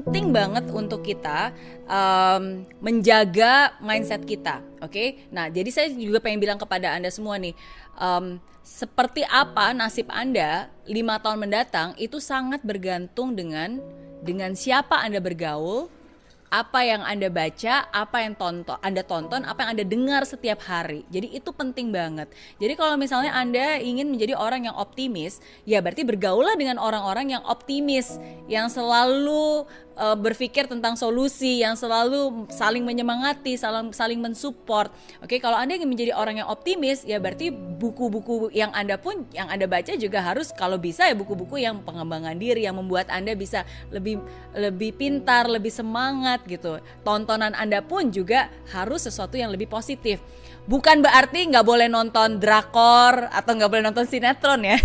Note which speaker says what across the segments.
Speaker 1: penting banget untuk kita um, menjaga mindset kita, oke? Okay? Nah, jadi saya juga pengen bilang kepada anda semua nih, um, seperti apa nasib anda lima tahun mendatang itu sangat bergantung dengan dengan siapa anda bergaul, apa yang Anda baca, apa yang tonton, Anda tonton, apa yang Anda dengar setiap hari. Jadi itu penting banget. Jadi kalau misalnya Anda ingin menjadi orang yang optimis, ya berarti bergaulah dengan orang-orang yang optimis, yang selalu uh, berpikir tentang solusi, yang selalu saling menyemangati, saling saling mensupport. Oke, kalau Anda ingin menjadi orang yang optimis, ya berarti buku-buku yang Anda pun yang Anda baca juga harus kalau bisa ya buku-buku yang pengembangan diri yang membuat Anda bisa lebih lebih pintar, lebih semangat gitu. Tontonan Anda pun juga harus sesuatu yang lebih positif. Bukan berarti nggak boleh nonton drakor atau nggak boleh nonton sinetron ya.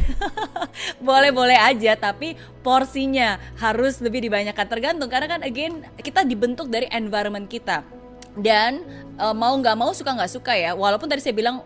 Speaker 1: Boleh-boleh aja, tapi porsinya harus lebih dibanyakan tergantung karena kan again kita dibentuk dari environment kita. Dan uh, mau nggak mau suka nggak suka ya, walaupun tadi saya bilang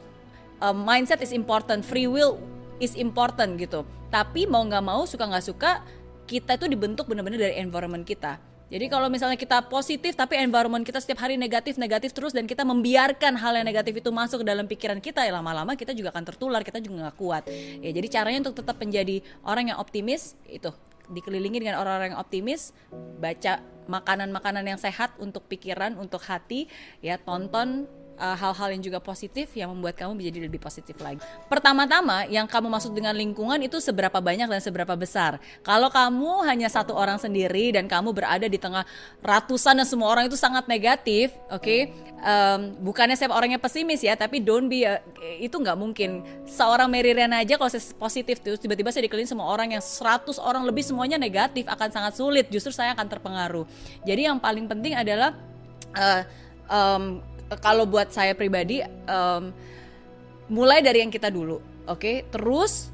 Speaker 1: uh, mindset is important, free will is important gitu. Tapi mau nggak mau suka nggak suka kita itu dibentuk benar-benar dari environment kita jadi kalau misalnya kita positif tapi environment kita setiap hari negatif negatif terus dan kita membiarkan hal yang negatif itu masuk ke dalam pikiran kita ya lama-lama kita juga akan tertular kita juga nggak kuat. Ya jadi caranya untuk tetap menjadi orang yang optimis itu dikelilingi dengan orang-orang yang optimis, baca makanan-makanan yang sehat untuk pikiran, untuk hati, ya tonton Eh, hal-hal uh, yang juga positif yang membuat kamu menjadi lebih positif lagi. Pertama-tama yang kamu maksud dengan lingkungan itu seberapa banyak dan seberapa besar. Kalau kamu hanya satu orang sendiri dan kamu berada di tengah ratusan dan semua orang itu sangat negatif, oke? Okay? Um, bukannya saya orangnya pesimis ya, tapi don't be uh, itu nggak mungkin. Seorang Mary aja kalau saya positif terus tiba-tiba saya dikelilingi semua orang yang 100 orang lebih semuanya negatif akan sangat sulit. Justru saya akan terpengaruh. Jadi yang paling penting adalah uh, um, kalau buat saya pribadi um, mulai dari yang kita dulu oke? Okay? terus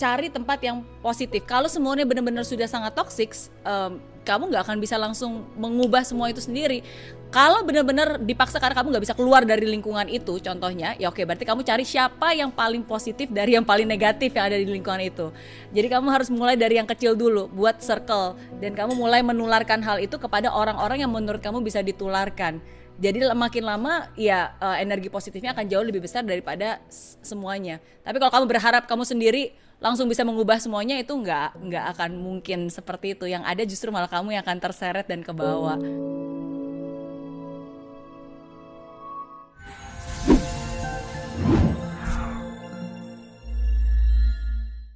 Speaker 1: cari tempat yang positif. Kalau semuanya benar-benar sudah sangat toxic um, kamu nggak akan bisa langsung mengubah semua itu sendiri. Kalau benar-benar dipaksa karena kamu nggak bisa keluar dari lingkungan itu contohnya ya oke berarti kamu cari siapa yang paling positif dari yang paling negatif yang ada di lingkungan itu. Jadi kamu harus mulai dari yang kecil dulu buat circle. Dan kamu mulai menularkan hal itu kepada orang-orang yang menurut kamu bisa ditularkan jadi makin lama ya uh, energi positifnya akan jauh lebih besar daripada semuanya. Tapi kalau kamu berharap kamu sendiri langsung bisa mengubah semuanya itu nggak nggak akan mungkin seperti itu. Yang ada justru malah kamu yang akan terseret dan ke bawah